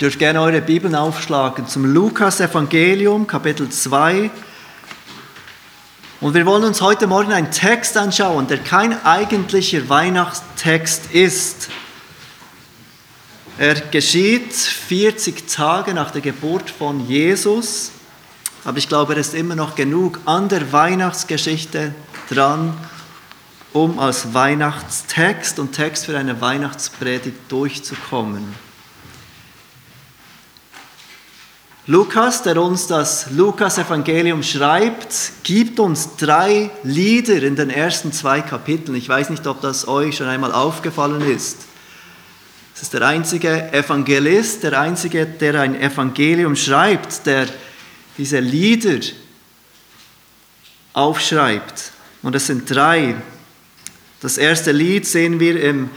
Dürft gerne eure Bibeln aufschlagen zum Lukas-Evangelium, Kapitel 2. Und wir wollen uns heute Morgen einen Text anschauen, der kein eigentlicher Weihnachtstext ist. Er geschieht 40 Tage nach der Geburt von Jesus, aber ich glaube, er ist immer noch genug an der Weihnachtsgeschichte dran, um als Weihnachtstext und Text für eine Weihnachtspredigt durchzukommen. Lukas, der uns das Lukas-Evangelium schreibt, gibt uns drei Lieder in den ersten zwei Kapiteln. Ich weiß nicht, ob das euch schon einmal aufgefallen ist. Es ist der einzige Evangelist, der einzige, der ein Evangelium schreibt, der diese Lieder aufschreibt. Und es sind drei. Das erste Lied sehen wir im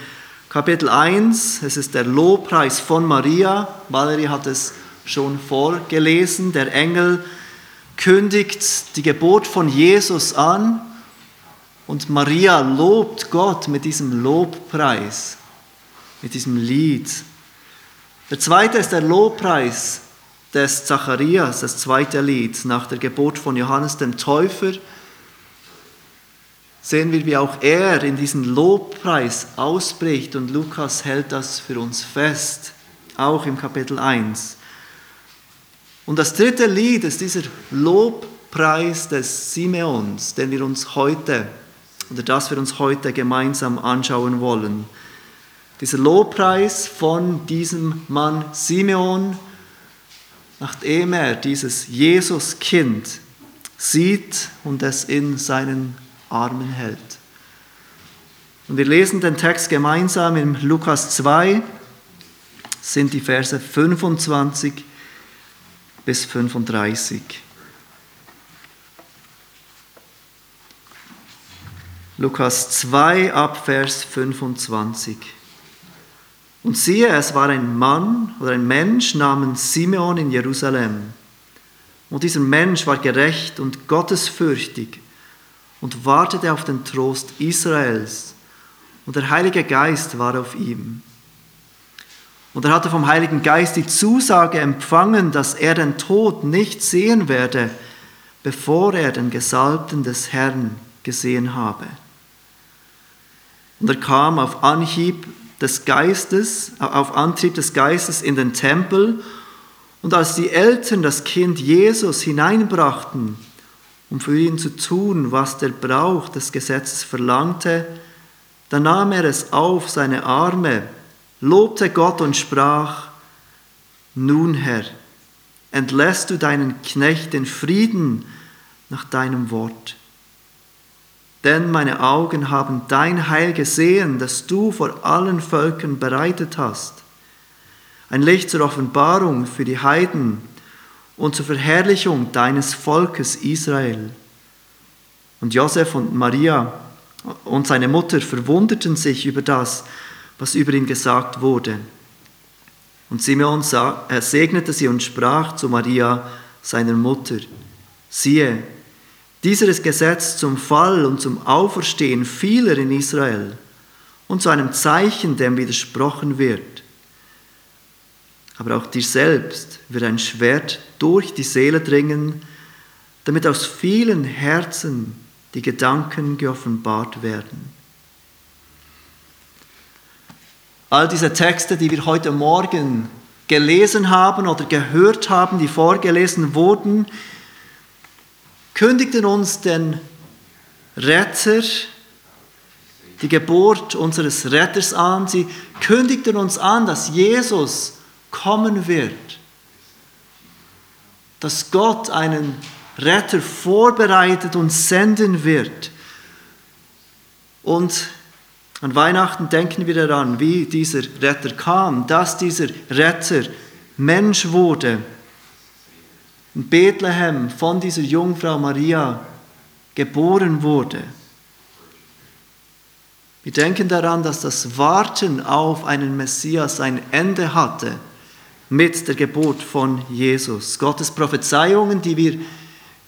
Kapitel 1. Es ist der Lobpreis von Maria. Valerie hat es schon vorgelesen. Der Engel kündigt die Geburt von Jesus an und Maria lobt Gott mit diesem Lobpreis, mit diesem Lied. Der zweite ist der Lobpreis des Zacharias, das zweite Lied nach der Geburt von Johannes dem Täufer. Sehen wir, wie auch er in diesen Lobpreis ausbricht und Lukas hält das für uns fest, auch im Kapitel 1. Und das dritte Lied ist dieser Lobpreis des Simeons, den wir uns heute, oder das wir uns heute gemeinsam anschauen wollen. Dieser Lobpreis von diesem Mann Simeon, nachdem er dieses Jesuskind sieht und es in seinen Armen hält. Und wir lesen den Text gemeinsam in Lukas 2, sind die Verse 25 bis 35. Lukas 2 ab Vers 25. Und siehe, es war ein Mann oder ein Mensch namens Simeon in Jerusalem. Und dieser Mensch war gerecht und gottesfürchtig und wartete auf den Trost Israels. Und der Heilige Geist war auf ihm. Und er hatte vom Heiligen Geist die Zusage empfangen, dass er den Tod nicht sehen werde, bevor er den Gesalbten des Herrn gesehen habe. Und er kam auf Anhieb des Geistes, auf Antrieb des Geistes in den Tempel. Und als die Eltern das Kind Jesus hineinbrachten, um für ihn zu tun, was der Brauch des Gesetzes verlangte, da nahm er es auf seine Arme lobte Gott und sprach, nun Herr, entlässt du deinen Knecht den Frieden nach deinem Wort. Denn meine Augen haben dein Heil gesehen, das du vor allen Völkern bereitet hast. Ein Licht zur Offenbarung für die Heiden und zur Verherrlichung deines Volkes Israel. Und Josef und Maria und seine Mutter verwunderten sich über das, was über ihn gesagt wurde. Und Simeon er segnete sie und sprach zu Maria, seiner Mutter, siehe, dieser ist Gesetz zum Fall und zum Auferstehen vieler in Israel und zu einem Zeichen, dem widersprochen wird. Aber auch dir selbst wird ein Schwert durch die Seele dringen, damit aus vielen Herzen die Gedanken geoffenbart werden. All diese Texte, die wir heute Morgen gelesen haben oder gehört haben, die vorgelesen wurden, kündigten uns den Retter, die Geburt unseres Retters an. Sie kündigten uns an, dass Jesus kommen wird, dass Gott einen Retter vorbereitet und senden wird. Und an Weihnachten denken wir daran, wie dieser Retter kam, dass dieser Retter Mensch wurde. In Bethlehem von dieser Jungfrau Maria geboren wurde. Wir denken daran, dass das Warten auf einen Messias ein Ende hatte mit der Geburt von Jesus. Gottes Prophezeiungen, die wir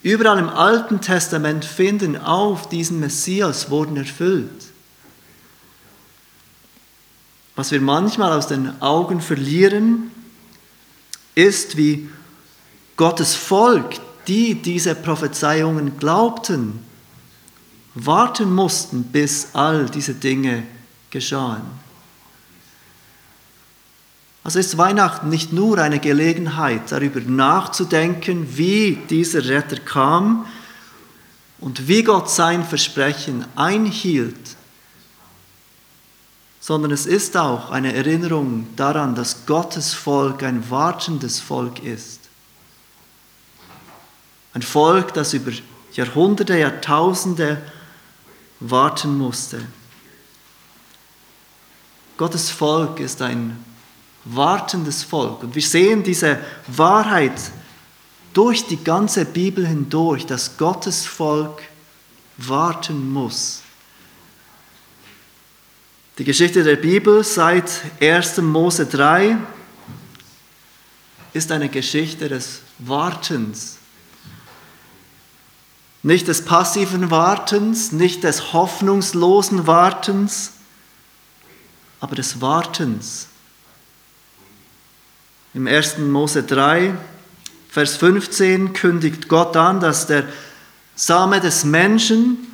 überall im Alten Testament finden, auf diesen Messias wurden erfüllt. Was wir manchmal aus den Augen verlieren, ist, wie Gottes Volk, die diese Prophezeiungen glaubten, warten mussten, bis all diese Dinge geschahen. Also ist Weihnachten nicht nur eine Gelegenheit, darüber nachzudenken, wie dieser Retter kam und wie Gott sein Versprechen einhielt, sondern es ist auch eine Erinnerung daran, dass Gottes Volk ein wartendes Volk ist. Ein Volk, das über Jahrhunderte, Jahrtausende warten musste. Gottes Volk ist ein wartendes Volk. Und wir sehen diese Wahrheit durch die ganze Bibel hindurch, dass Gottes Volk warten muss. Die Geschichte der Bibel seit 1. Mose 3 ist eine Geschichte des Wartens. Nicht des passiven Wartens, nicht des hoffnungslosen Wartens, aber des Wartens. Im 1. Mose 3, Vers 15 kündigt Gott an, dass der Same des Menschen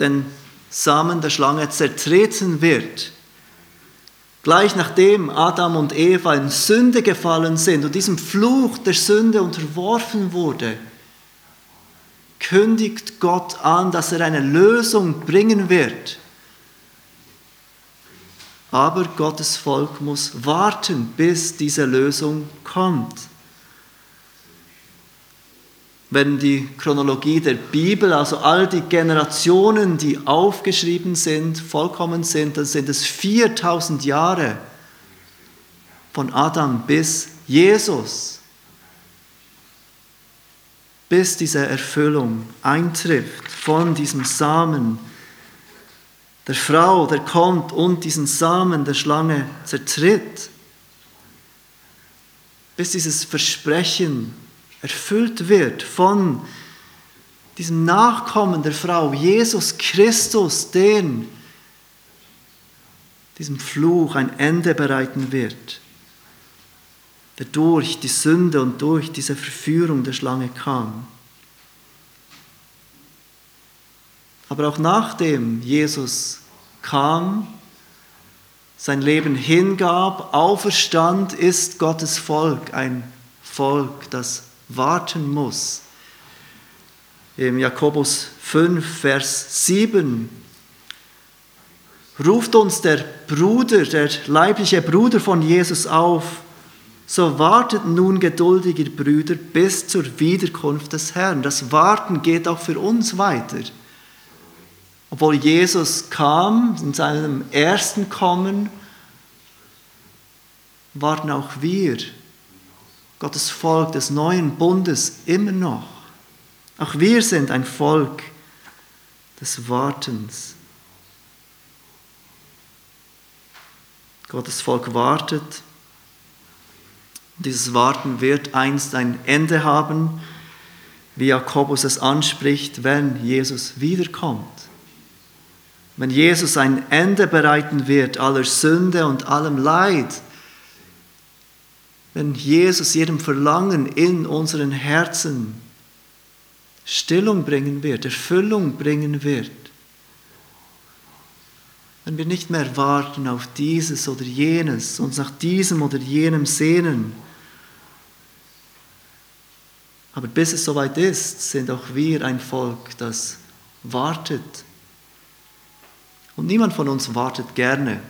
den Samen der Schlange zertreten wird. Gleich nachdem Adam und Eva in Sünde gefallen sind und diesem Fluch der Sünde unterworfen wurde, kündigt Gott an, dass er eine Lösung bringen wird aber Gottes Volk muss warten, bis diese Lösung kommt. Wenn die Chronologie der Bibel, also all die Generationen, die aufgeschrieben sind, vollkommen sind, dann sind es 4000 Jahre von Adam bis Jesus, bis diese Erfüllung eintrifft von diesem Samen der Frau, der kommt und diesen Samen der Schlange zertritt, bis dieses Versprechen erfüllt wird von diesem Nachkommen der Frau, Jesus Christus, den diesem Fluch ein Ende bereiten wird, der durch die Sünde und durch diese Verführung der Schlange kam. Aber auch nachdem Jesus kam, sein Leben hingab, auferstand, ist Gottes Volk ein Volk, das warten muss. Im Jakobus 5, Vers 7 ruft uns der Bruder, der leibliche Bruder von Jesus auf, so wartet nun geduldig, Brüder, bis zur Wiederkunft des Herrn. Das Warten geht auch für uns weiter. Obwohl Jesus kam, in seinem ersten Kommen, warten auch wir, Gottes Volk des neuen Bundes, immer noch. Auch wir sind ein Volk des Wartens. Gottes Volk wartet. Dieses Warten wird einst ein Ende haben, wie Jakobus es anspricht, wenn Jesus wiederkommt wenn Jesus ein Ende bereiten wird aller Sünde und allem Leid, wenn Jesus jedem Verlangen in unseren Herzen Stillung bringen wird, Erfüllung bringen wird, wenn wir nicht mehr warten auf dieses oder jenes, uns nach diesem oder jenem sehnen, aber bis es soweit ist, sind auch wir ein Volk, das wartet und niemand von uns wartet gerne.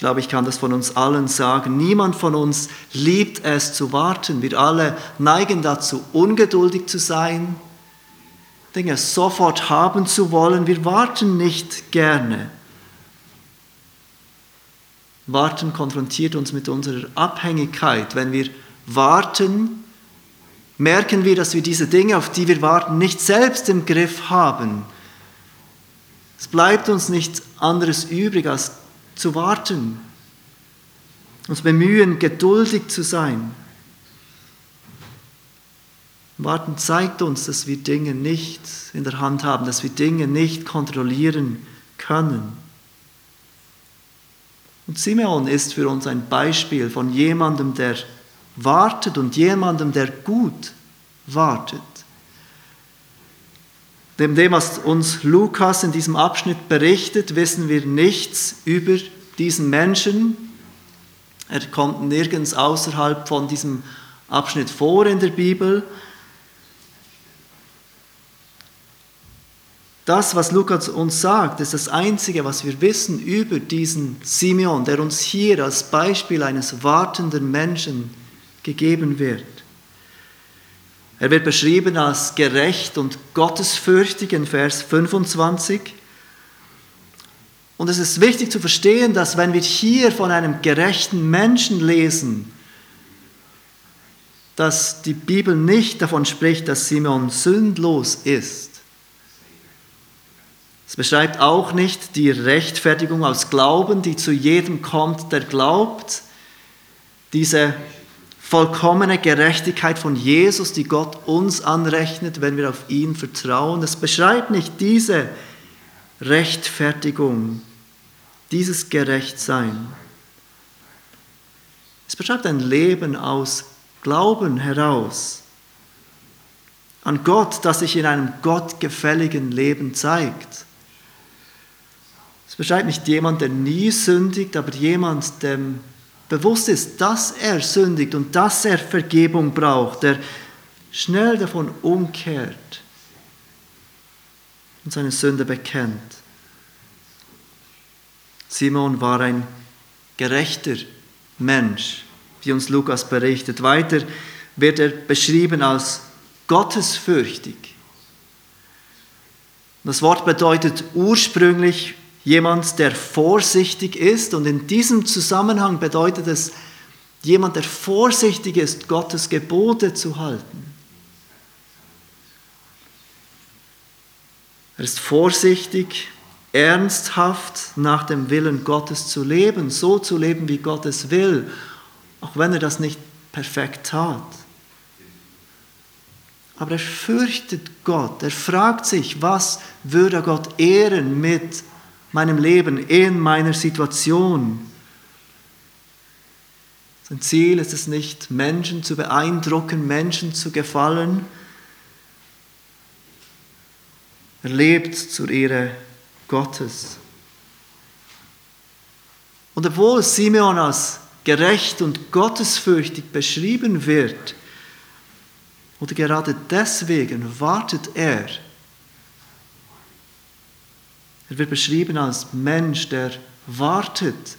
Ich glaube, ich kann das von uns allen sagen. Niemand von uns liebt es zu warten. Wir alle neigen dazu, ungeduldig zu sein, Dinge sofort haben zu wollen. Wir warten nicht gerne. Warten konfrontiert uns mit unserer Abhängigkeit. Wenn wir warten, merken wir, dass wir diese Dinge, auf die wir warten, nicht selbst im Griff haben es bleibt uns nichts anderes übrig, als zu warten, uns bemühen, geduldig zu sein. Warten zeigt uns, dass wir Dinge nicht in der Hand haben, dass wir Dinge nicht kontrollieren können. Und Simeon ist für uns ein Beispiel von jemandem, der wartet und jemandem, der gut wartet. Neben dem, was uns Lukas in diesem Abschnitt berichtet, wissen wir nichts über diesen Menschen. Er kommt nirgends außerhalb von diesem Abschnitt vor in der Bibel. Das, was Lukas uns sagt, ist das Einzige, was wir wissen über diesen Simeon, der uns hier als Beispiel eines wartenden Menschen gegeben wird. Er wird beschrieben als gerecht und gottesfürchtig in Vers 25. Und es ist wichtig zu verstehen, dass wenn wir hier von einem gerechten Menschen lesen, dass die Bibel nicht davon spricht, dass Simeon sündlos ist. Es beschreibt auch nicht die Rechtfertigung aus Glauben, die zu jedem kommt, der glaubt. Diese vollkommene Gerechtigkeit von Jesus, die Gott uns anrechnet, wenn wir auf ihn vertrauen. Es beschreibt nicht diese Rechtfertigung, dieses Gerechtsein. Es beschreibt ein Leben aus Glauben heraus an Gott, das sich in einem gottgefälligen Leben zeigt. Es beschreibt nicht jemand, der nie sündigt, aber jemand, dem bewusst ist, dass er sündigt und dass er Vergebung braucht, der schnell davon umkehrt und seine Sünde bekennt. Simon war ein gerechter Mensch, wie uns Lukas berichtet. Weiter wird er beschrieben als gottesfürchtig. Das Wort bedeutet ursprünglich jemand, der vorsichtig ist. Und in diesem Zusammenhang bedeutet es, jemand, der vorsichtig ist, Gottes Gebote zu halten. Er ist vorsichtig, ernsthaft nach dem Willen Gottes zu leben, so zu leben, wie Gott es will, auch wenn er das nicht perfekt tat. Aber er fürchtet Gott. Er fragt sich, was würde Gott ehren mit meinem Leben, in meiner Situation. Sein Ziel ist es nicht, Menschen zu beeindrucken, Menschen zu gefallen. Er lebt zur Ehre Gottes. Und obwohl Simeon als gerecht und gottesfürchtig beschrieben wird, oder gerade deswegen wartet er er wird beschrieben als Mensch, der wartet.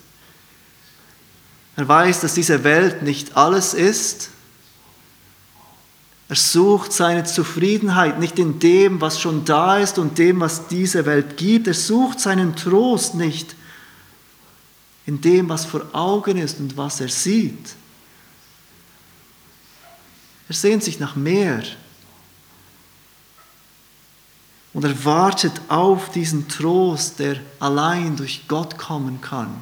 Er weiß, dass diese Welt nicht alles ist. Er sucht seine Zufriedenheit nicht in dem, was schon da ist und dem, was diese Welt gibt. Er sucht seinen Trost nicht in dem, was vor Augen ist und was er sieht. Er sehnt sich nach mehr. Und er wartet auf diesen Trost, der allein durch Gott kommen kann.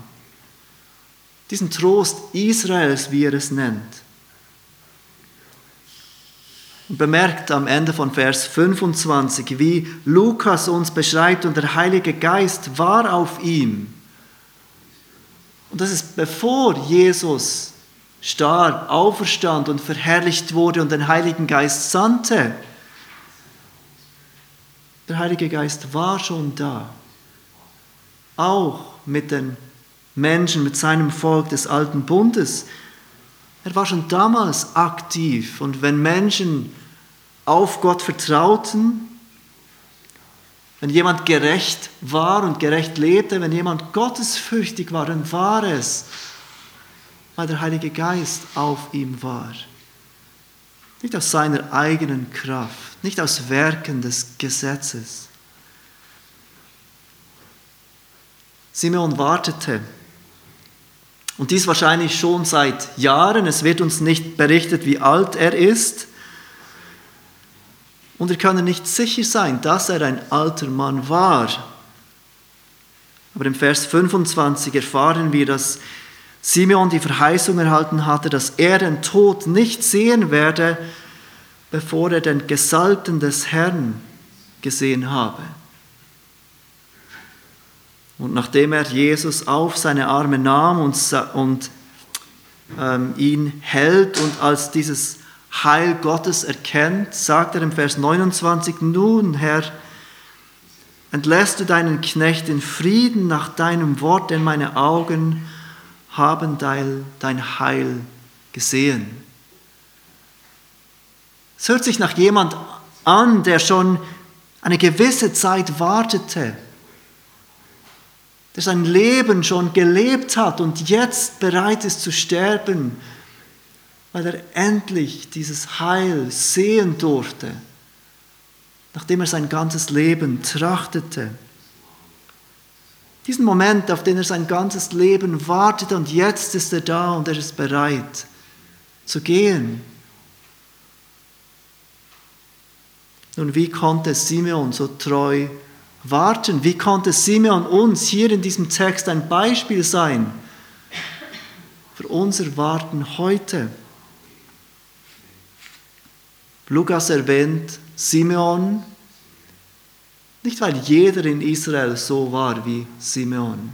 Diesen Trost Israels, wie er es nennt. Und bemerkt am Ende von Vers 25, wie Lukas uns beschreibt, und der Heilige Geist war auf ihm. Und das ist bevor Jesus starb, auferstand und verherrlicht wurde und den Heiligen Geist sandte. Der Heilige Geist war schon da, auch mit den Menschen, mit seinem Volk des alten Bundes. Er war schon damals aktiv und wenn Menschen auf Gott vertrauten, wenn jemand gerecht war und gerecht lebte, wenn jemand gottesfürchtig war, dann war es, weil der Heilige Geist auf ihm war. Nicht aus seiner eigenen Kraft, nicht aus Werken des Gesetzes. Simeon wartete. Und dies wahrscheinlich schon seit Jahren. Es wird uns nicht berichtet, wie alt er ist. Und wir können nicht sicher sein, dass er ein alter Mann war. Aber im Vers 25 erfahren wir, dass Simeon die Verheißung erhalten hatte, dass er den Tod nicht sehen werde, bevor er den Gesalbten des Herrn gesehen habe. Und nachdem er Jesus auf seine Arme nahm und, und ähm, ihn hält und als dieses Heil Gottes erkennt, sagt er im Vers 29, nun Herr, entlässt du deinen Knecht in Frieden nach deinem Wort, denn meine Augen haben dein Heil gesehen. Es hört sich nach jemand an, der schon eine gewisse Zeit wartete, der sein Leben schon gelebt hat und jetzt bereit ist zu sterben, weil er endlich dieses Heil sehen durfte, nachdem er sein ganzes Leben trachtete. Diesen Moment, auf den er sein ganzes Leben wartete und jetzt ist er da und er ist bereit zu gehen. Nun, wie konnte Simeon so treu warten? Wie konnte Simeon uns hier in diesem Text ein Beispiel sein für unser Warten heute? Lukas erwähnt Simeon, nicht weil jeder in Israel so war wie Simeon.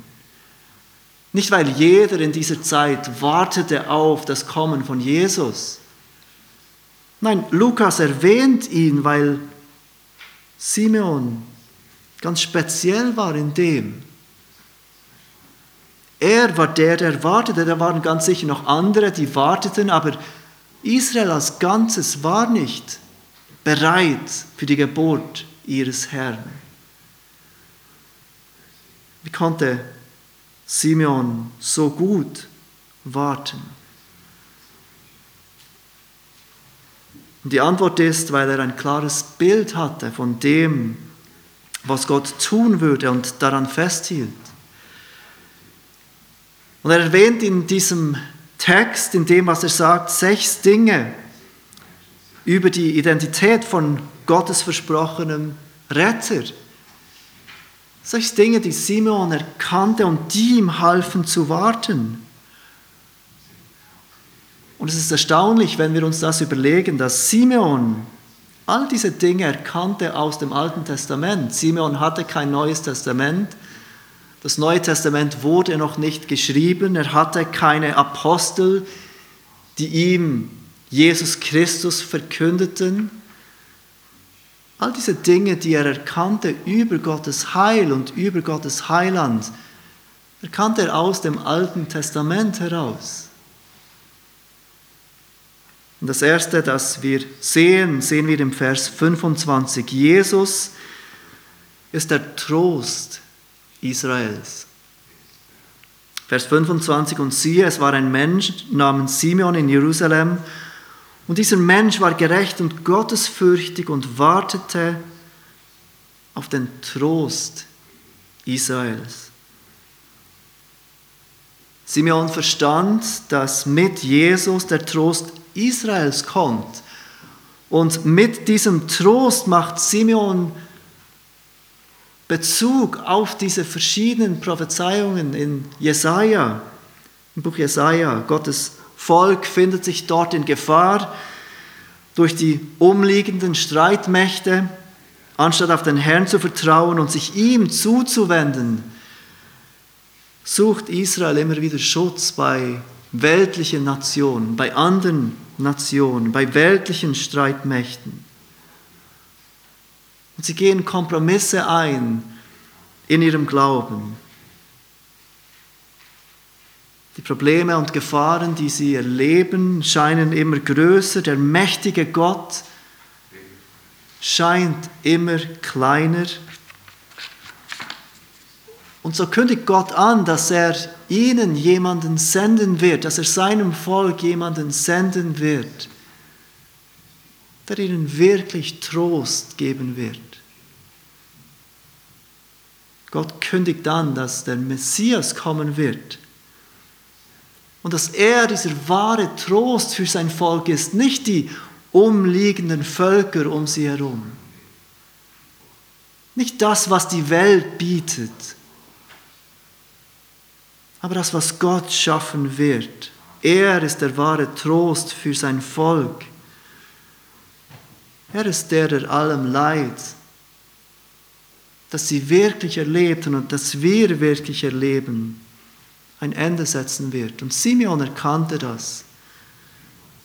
Nicht weil jeder in dieser Zeit wartete auf das Kommen von Jesus. Nein, Lukas erwähnt ihn, weil Simeon ganz speziell war in dem. Er war der, der wartete. Da waren ganz sicher noch andere, die warteten, aber Israel als Ganzes war nicht bereit für die Geburt ihres Herrn. Wie konnte Simeon so gut warten? Und die Antwort ist, weil er ein klares Bild hatte von dem, was Gott tun würde und daran festhielt. Und er erwähnt in diesem Text, in dem, was er sagt, sechs Dinge über die Identität von Gottes versprochenem Retter. Sechs Dinge, die Simeon erkannte und die ihm halfen zu warten. Und es ist erstaunlich, wenn wir uns das überlegen, dass Simeon all diese Dinge erkannte aus dem Alten Testament. Simeon hatte kein neues Testament. Das Neue Testament wurde noch nicht geschrieben. Er hatte keine Apostel, die ihm Jesus Christus verkündeten. All diese Dinge, die er erkannte über Gottes Heil und über Gottes Heiland, erkannte er aus dem Alten Testament heraus. Und das Erste, das wir sehen, sehen wir im Vers 25. Jesus ist der Trost Israels. Vers 25, und siehe, es war ein Mensch namens Simeon in Jerusalem, und dieser Mensch war gerecht und gottesfürchtig und wartete auf den Trost Israels. Simeon verstand, dass mit Jesus der Trost Israels kommt. Und mit diesem Trost macht Simeon Bezug auf diese verschiedenen Prophezeiungen in Jesaja, im Buch Jesaja. Gottes Volk findet sich dort in Gefahr durch die umliegenden Streitmächte. Anstatt auf den Herrn zu vertrauen und sich ihm zuzuwenden, sucht Israel immer wieder Schutz bei weltlichen Nationen, bei anderen Nationen, bei weltlichen Streitmächten. Und sie gehen Kompromisse ein in ihrem Glauben. Die Probleme und Gefahren, die sie erleben, scheinen immer größer. Der mächtige Gott scheint immer kleiner. Und so kündigt Gott an, dass er ihnen jemanden senden wird, dass er seinem Volk jemanden senden wird, der ihnen wirklich Trost geben wird. Gott kündigt an, dass der Messias kommen wird und dass er dieser wahre Trost für sein Volk ist, nicht die umliegenden Völker um sie herum. Nicht das, was die Welt bietet, aber das, was Gott schaffen wird. Er ist der wahre Trost für sein Volk. Er ist der, der allem Leid, das sie wirklich erlebten und das wir wirklich erleben, ein Ende setzen wird. Und Simeon erkannte das,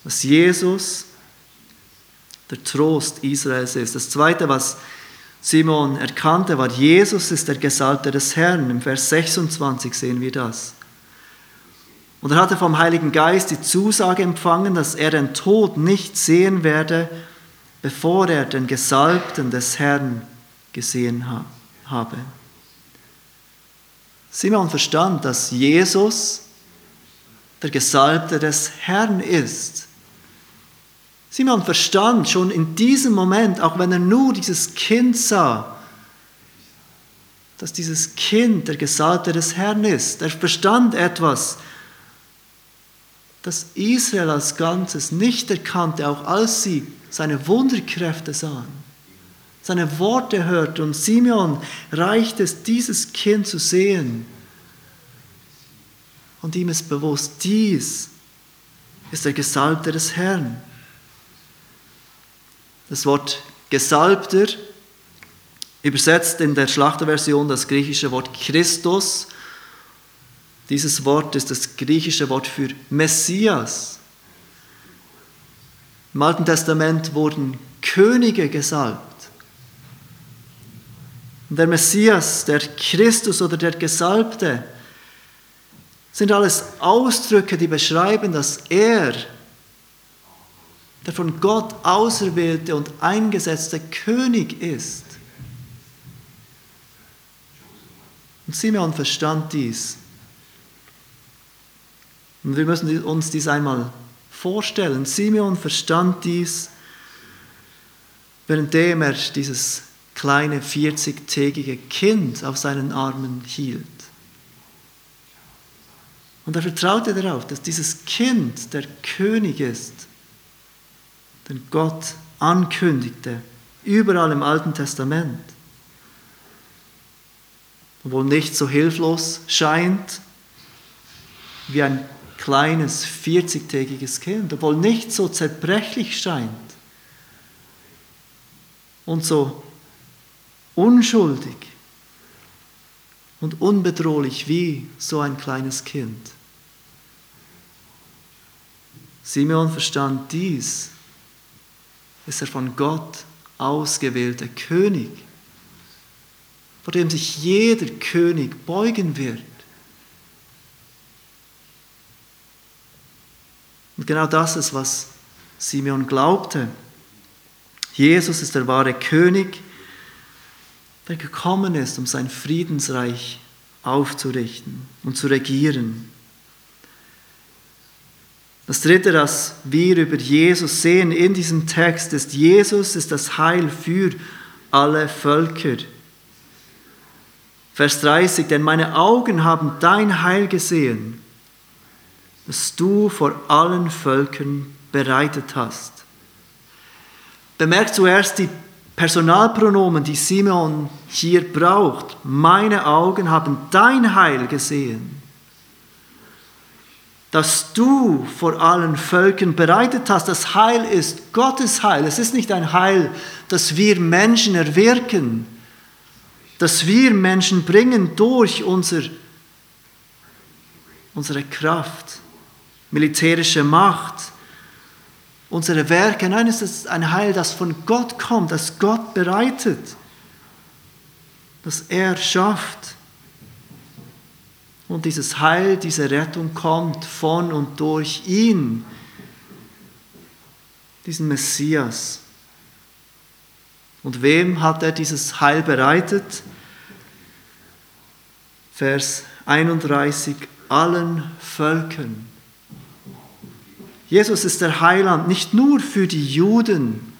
dass Jesus der Trost Israels ist. Das Zweite, was Simon erkannte, war, Jesus ist der Gesalbte des Herrn. Im Vers 26 sehen wir das. Und er hatte vom Heiligen Geist die Zusage empfangen, dass er den Tod nicht sehen werde, bevor er den Gesalbten des Herrn gesehen habe. Simon verstand, dass Jesus der Gesalbte des Herrn ist. Simon verstand schon in diesem Moment, auch wenn er nur dieses Kind sah, dass dieses Kind der Gesalbte des Herrn ist. Er verstand etwas, das Israel als Ganzes nicht erkannte, auch als sie seine Wunderkräfte sahen, seine Worte hörten. Und Simeon reicht es, dieses Kind zu sehen. Und ihm ist bewusst, dies ist der Gesalbte des Herrn. Das Wort Gesalbter übersetzt in der Schlachterversion das griechische Wort Christus. Dieses Wort ist das griechische Wort für Messias. Im Alten Testament wurden Könige gesalbt. Und der Messias, der Christus oder der Gesalbte sind alles Ausdrücke, die beschreiben, dass er der von Gott auserwählte und eingesetzte König ist. Und Simeon verstand dies. Und wir müssen uns dies einmal vorstellen. Simeon verstand dies, währenddem er dieses kleine 40-tägige Kind auf seinen Armen hielt. Und er vertraute darauf, dass dieses Kind der König ist den Gott ankündigte, überall im Alten Testament. Obwohl nicht so hilflos scheint wie ein kleines 40-tägiges Kind, obwohl nicht so zerbrechlich scheint und so unschuldig und unbedrohlich wie so ein kleines Kind. Simeon verstand dies ist er von Gott ausgewählte König, vor dem sich jeder König beugen wird. Und genau das ist, was Simeon glaubte. Jesus ist der wahre König, der gekommen ist, um sein Friedensreich aufzurichten und zu regieren. Das Dritte, das wir über Jesus sehen in diesem Text, ist, Jesus ist das Heil für alle Völker. Vers 30, denn meine Augen haben dein Heil gesehen, das du vor allen Völkern bereitet hast. Bemerkt zuerst die Personalpronomen, die Simon hier braucht. Meine Augen haben dein Heil gesehen das du vor allen Völkern bereitet hast. Das Heil ist Gottes Heil. Es ist nicht ein Heil, das wir Menschen erwirken, das wir Menschen bringen durch unser, unsere Kraft, militärische Macht, unsere Werke. Nein, es ist ein Heil, das von Gott kommt, das Gott bereitet, das er schafft. Und dieses Heil, diese Rettung kommt von und durch ihn, diesen Messias. Und wem hat er dieses Heil bereitet? Vers 31, allen Völkern. Jesus ist der Heiland nicht nur für die Juden,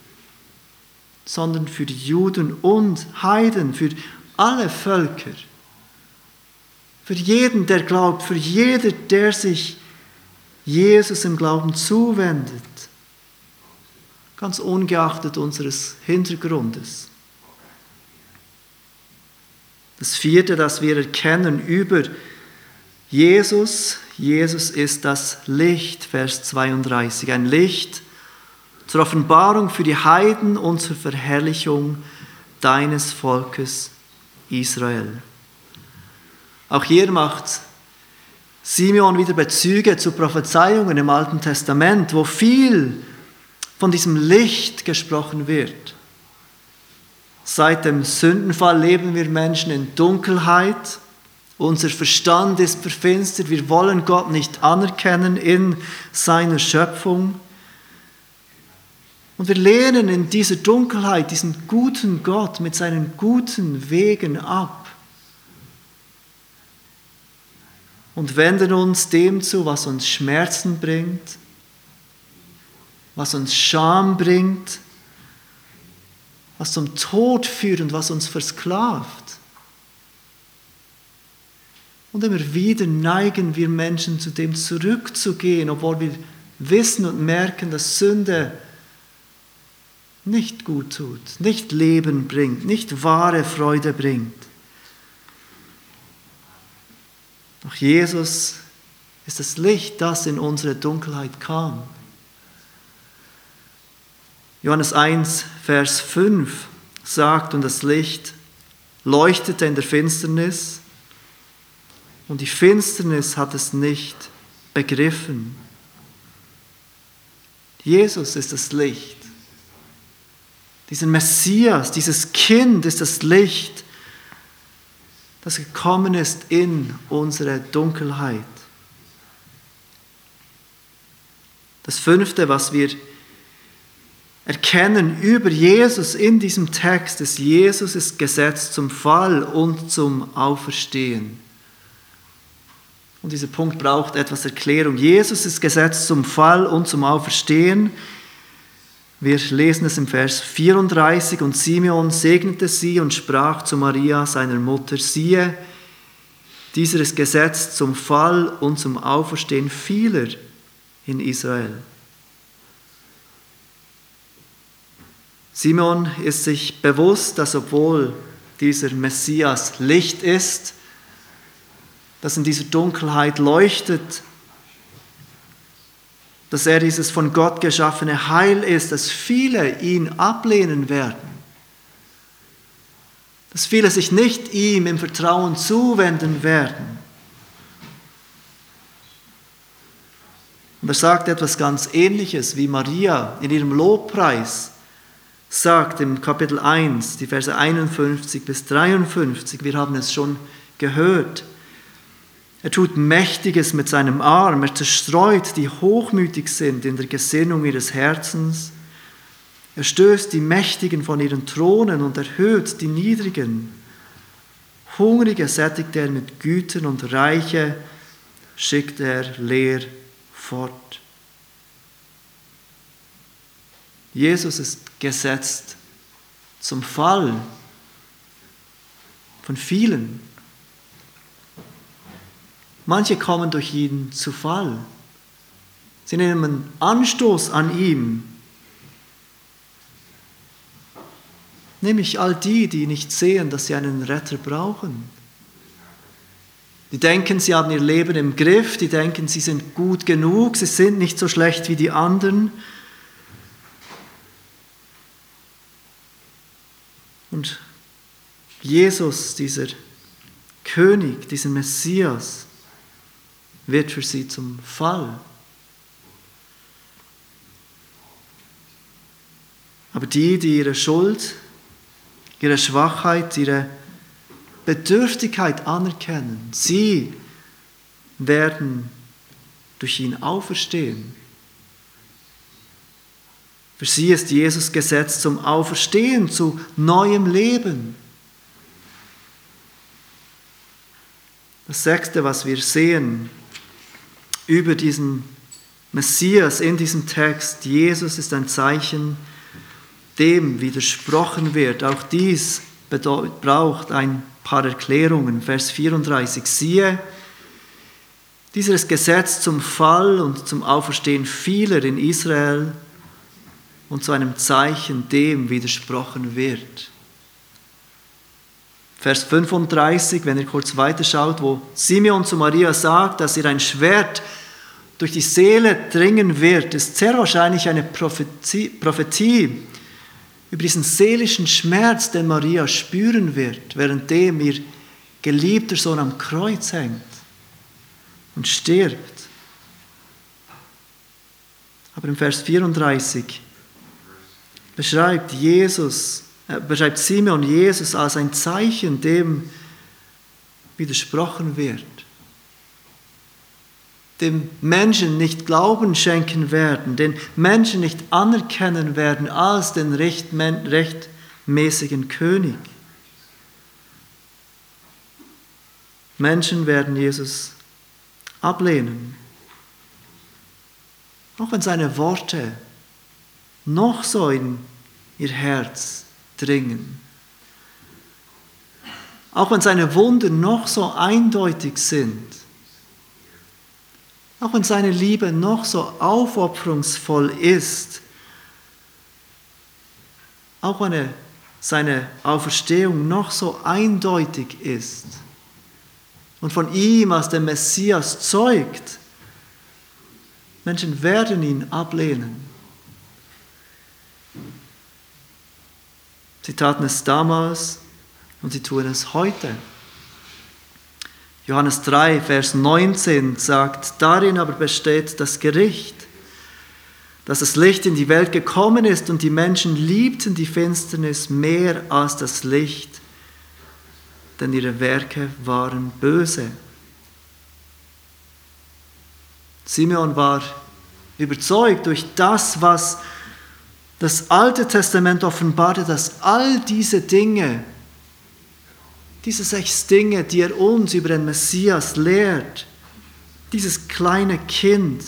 sondern für die Juden und Heiden, für alle Völker. Für jeden, der glaubt, für jeder, der sich Jesus im Glauben zuwendet, ganz ungeachtet unseres Hintergrundes. Das vierte, das wir erkennen über Jesus, Jesus ist das Licht, Vers 32, ein Licht zur Offenbarung für die Heiden und zur Verherrlichung deines Volkes Israel. Auch hier macht Simeon wieder Bezüge zu Prophezeiungen im Alten Testament, wo viel von diesem Licht gesprochen wird. Seit dem Sündenfall leben wir Menschen in Dunkelheit. Unser Verstand ist verfinstert. Wir wollen Gott nicht anerkennen in seiner Schöpfung. Und wir lehnen in dieser Dunkelheit diesen guten Gott mit seinen guten Wegen ab und wenden uns dem zu, was uns Schmerzen bringt, was uns Scham bringt, was zum Tod führt und was uns versklavt. Und immer wieder neigen wir Menschen zu dem zurückzugehen, obwohl wir wissen und merken, dass Sünde nicht gut tut, nicht Leben bringt, nicht wahre Freude bringt. Doch Jesus ist das Licht, das in unsere Dunkelheit kam. Johannes 1, Vers 5 sagt, und das Licht leuchtete in der Finsternis, und die Finsternis hat es nicht begriffen. Jesus ist das Licht. Dieser Messias, dieses Kind ist das Licht, das gekommen ist in unsere Dunkelheit. Das fünfte, was wir erkennen über Jesus in diesem Text ist, Jesus ist gesetzt zum Fall und zum Auferstehen. Und dieser Punkt braucht etwas Erklärung. Jesus ist gesetzt zum Fall und zum Auferstehen. Wir lesen es im Vers 34 und Simeon segnete sie und sprach zu Maria, seiner Mutter, siehe, dieser ist gesetzt zum Fall und zum Auferstehen vieler in Israel. Simon ist sich bewusst, dass obwohl dieser Messias Licht ist, das in dieser Dunkelheit leuchtet, dass er dieses von Gott geschaffene Heil ist, dass viele ihn ablehnen werden, dass viele sich nicht ihm im Vertrauen zuwenden werden. Und er sagt etwas ganz Ähnliches wie Maria in ihrem Lobpreis sagt im Kapitel 1, die Verse 51 bis 53, wir haben es schon gehört, er tut Mächtiges mit seinem Arm, er zerstreut, die hochmütig sind in der Gesinnung ihres Herzens, er stößt die Mächtigen von ihren Thronen und erhöht die Niedrigen. Hungrige sättigt er mit Gütern und Reiche schickt er leer fort. Jesus ist gesetzt zum Fall von vielen. Manche kommen durch ihn zu Fall. Sie nehmen Anstoß an ihm. Nämlich all die, die nicht sehen, dass sie einen Retter brauchen. Die denken, sie haben ihr Leben im Griff, die denken, sie sind gut genug, sie sind nicht so schlecht wie die anderen. Und Jesus, dieser König, dieser Messias, wird für sie zum Fall. Aber die, die ihre Schuld, ihre Schwachheit, ihre Bedürftigkeit anerkennen, sie werden durch ihn auferstehen. Für sie ist Jesus gesetzt zum Auferstehen, zu neuem Leben. Das sechste, was wir sehen über diesen Messias in diesem Text, Jesus ist ein Zeichen, dem widersprochen wird. Auch dies braucht ein paar Erklärungen. Vers 34, siehe, dieser ist Gesetz zum Fall und zum Auferstehen vieler in Israel und zu einem Zeichen dem widersprochen wird. Vers 35, wenn ihr kurz weiterschaut, wo Simeon zu Maria sagt, dass ihr ein Schwert durch die Seele dringen wird, ist sehr wahrscheinlich eine Prophetie, Prophetie über diesen seelischen Schmerz, den Maria spüren wird, währenddem ihr geliebter Sohn am Kreuz hängt und stirbt. Aber im Vers 34 beschreibt Jesus, äh, beschreibt Simeon Jesus als ein Zeichen, dem widersprochen wird, dem Menschen nicht Glauben schenken werden, den Menschen nicht anerkennen werden als den rechtmäßigen König. Menschen werden Jesus ablehnen, auch wenn seine Worte noch so in ihr Herz dringen. Auch wenn seine Wunden noch so eindeutig sind. Auch wenn seine Liebe noch so aufopferungsvoll ist. Auch wenn seine Auferstehung noch so eindeutig ist und von ihm als dem Messias zeugt, Menschen werden ihn ablehnen. Sie taten es damals und sie tun es heute. Johannes 3, Vers 19 sagt, darin aber besteht das Gericht, dass das Licht in die Welt gekommen ist und die Menschen liebten die Finsternis mehr als das Licht, denn ihre Werke waren böse. Simeon war überzeugt durch das, was das Alte Testament offenbarte, dass all diese Dinge, diese sechs Dinge, die er uns über den Messias lehrt, dieses kleine Kind,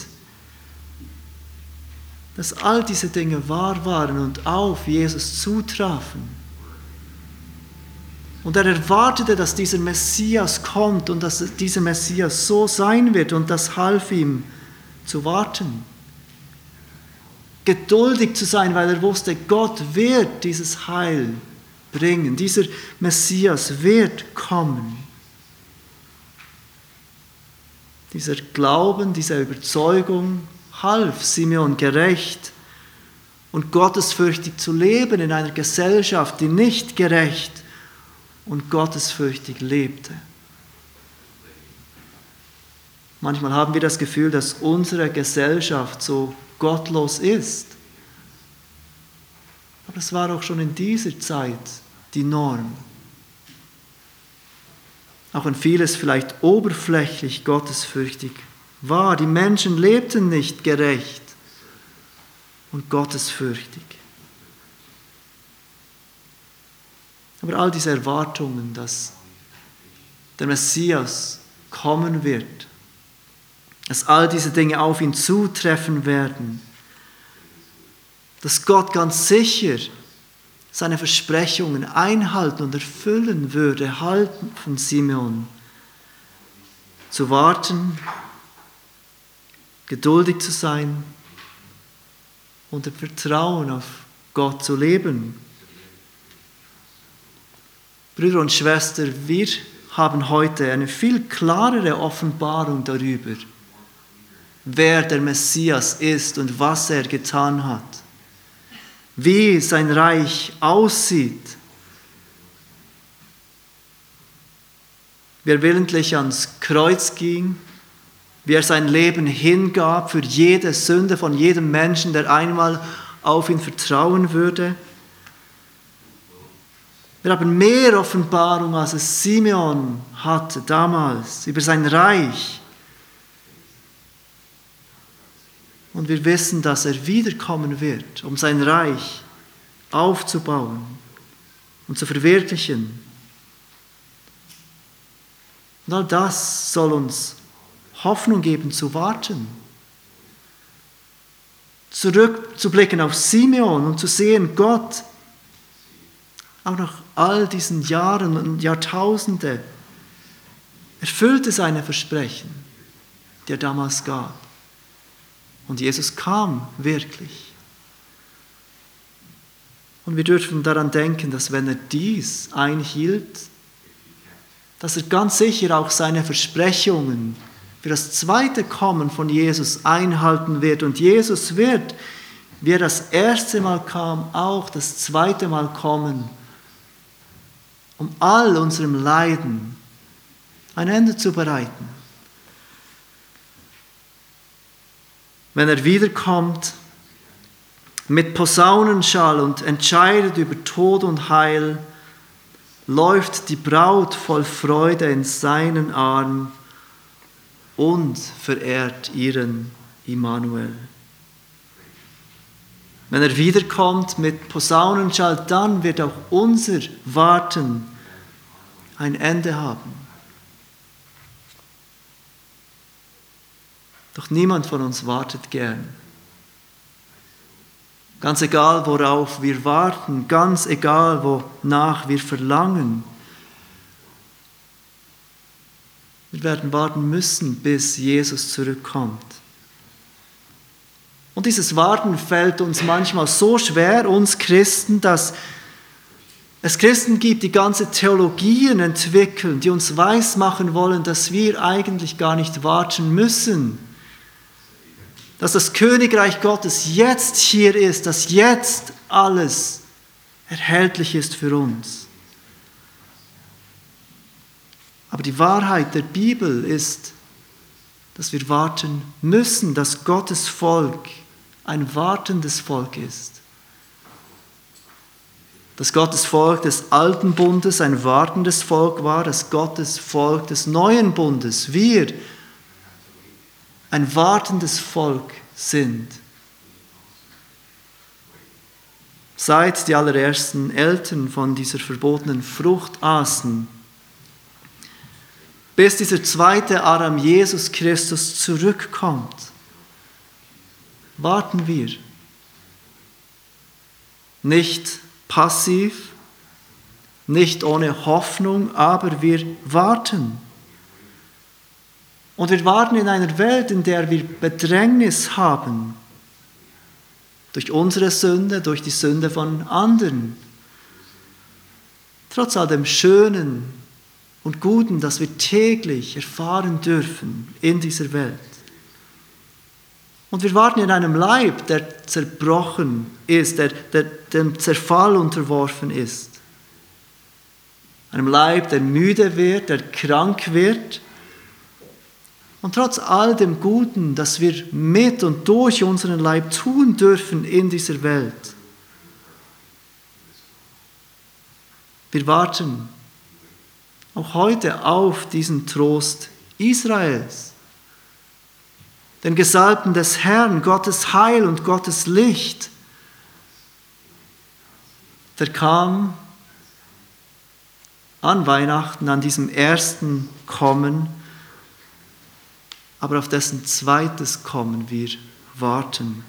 dass all diese Dinge wahr waren und auf Jesus zutrafen. Und er erwartete, dass dieser Messias kommt und dass dieser Messias so sein wird und das half ihm zu warten. Geduldig zu sein, weil er wusste, Gott wird dieses Heil bringen. Dieser Messias wird kommen. Dieser Glauben, diese Überzeugung half Simeon gerecht und gottesfürchtig zu leben in einer Gesellschaft, die nicht gerecht und gottesfürchtig lebte. Manchmal haben wir das Gefühl, dass unsere Gesellschaft so gottlos ist. Aber es war auch schon in dieser Zeit die Norm. Auch wenn vieles vielleicht oberflächlich gottesfürchtig war, die Menschen lebten nicht gerecht und gottesfürchtig. Aber all diese Erwartungen, dass der Messias kommen wird, dass all diese Dinge auf ihn zutreffen werden, dass Gott ganz sicher seine Versprechungen einhalten und erfüllen würde, halten von Simeon. Zu warten, geduldig zu sein und im Vertrauen auf Gott zu leben. Brüder und Schwestern, wir haben heute eine viel klarere Offenbarung darüber, wer der Messias ist und was er getan hat, wie sein Reich aussieht, wie er willentlich ans Kreuz ging, wie er sein Leben hingab für jede Sünde von jedem Menschen, der einmal auf ihn vertrauen würde. Wir haben mehr Offenbarung, als es Simeon hatte damals über sein Reich Und wir wissen, dass er wiederkommen wird, um sein Reich aufzubauen und zu verwirklichen. Und all das soll uns Hoffnung geben zu warten. Zurückzublicken auf Simeon und zu sehen, Gott, auch nach all diesen Jahren und Jahrtausende, erfüllte seine Versprechen, die er damals gab. Und Jesus kam wirklich. Und wir dürfen daran denken, dass wenn er dies einhielt, dass er ganz sicher auch seine Versprechungen für das zweite Kommen von Jesus einhalten wird. Und Jesus wird wie er das erste Mal kam, auch das zweite Mal kommen, um all unserem Leiden ein Ende zu bereiten. Wenn er wiederkommt mit Posaunenschall und entscheidet über Tod und Heil, läuft die Braut voll Freude in seinen Arm und verehrt ihren Immanuel. Wenn er wiederkommt mit Posaunenschall, dann wird auch unser Warten ein Ende haben. Doch niemand von uns wartet gern. Ganz egal, worauf wir warten, ganz egal, wonach wir verlangen. Wir werden warten müssen, bis Jesus zurückkommt. Und dieses Warten fällt uns manchmal so schwer, uns Christen, dass es Christen gibt, die ganze Theologien entwickeln, die uns weismachen wollen, dass wir eigentlich gar nicht warten müssen dass das Königreich Gottes jetzt hier ist, dass jetzt alles erhältlich ist für uns. Aber die Wahrheit der Bibel ist, dass wir warten müssen, dass Gottes Volk ein wartendes Volk ist. Dass Gottes Volk des alten Bundes ein wartendes Volk war, dass Gottes Volk des neuen Bundes, wir, ein wartendes Volk sind. Seit die allerersten Eltern von dieser verbotenen Frucht aßen, bis dieser zweite Adam Jesus Christus zurückkommt, warten wir. Nicht passiv, nicht ohne Hoffnung, aber wir warten. Und wir warten in einer Welt, in der wir Bedrängnis haben. Durch unsere Sünde, durch die Sünde von anderen. Trotz all dem Schönen und Guten, das wir täglich erfahren dürfen in dieser Welt. Und wir warten in einem Leib, der zerbrochen ist, der, der dem Zerfall unterworfen ist. Einem Leib, der müde wird, der krank wird und trotz all dem Guten, das wir mit und durch unseren Leib tun dürfen in dieser Welt, wir warten auch heute auf diesen Trost Israels, den Gesalbten des Herrn, Gottes Heil und Gottes Licht. Der kam an Weihnachten, an diesem ersten Kommen, aber auf dessen zweites Kommen wir warten.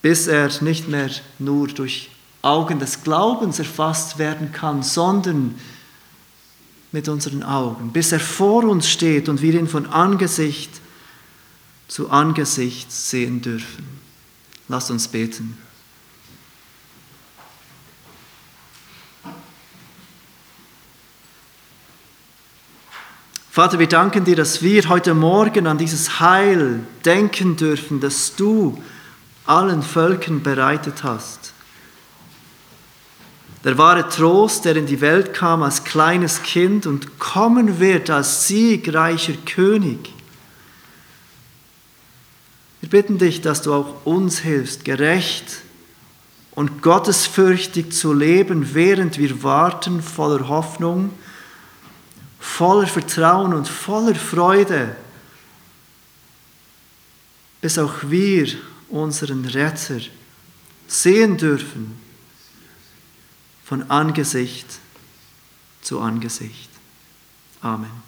Bis er nicht mehr nur durch Augen des Glaubens erfasst werden kann, sondern mit unseren Augen, bis er vor uns steht und wir ihn von Angesicht zu Angesicht sehen dürfen. Lasst uns beten. Vater, wir danken dir, dass wir heute Morgen an dieses Heil denken dürfen, das du allen Völkern bereitet hast. Der wahre Trost, der in die Welt kam als kleines Kind und kommen wird als siegreicher König. Wir bitten dich, dass du auch uns hilfst, gerecht und gottesfürchtig zu leben, während wir warten voller Hoffnung voller Vertrauen und voller Freude, bis auch wir unseren Retter sehen dürfen von Angesicht zu Angesicht. Amen.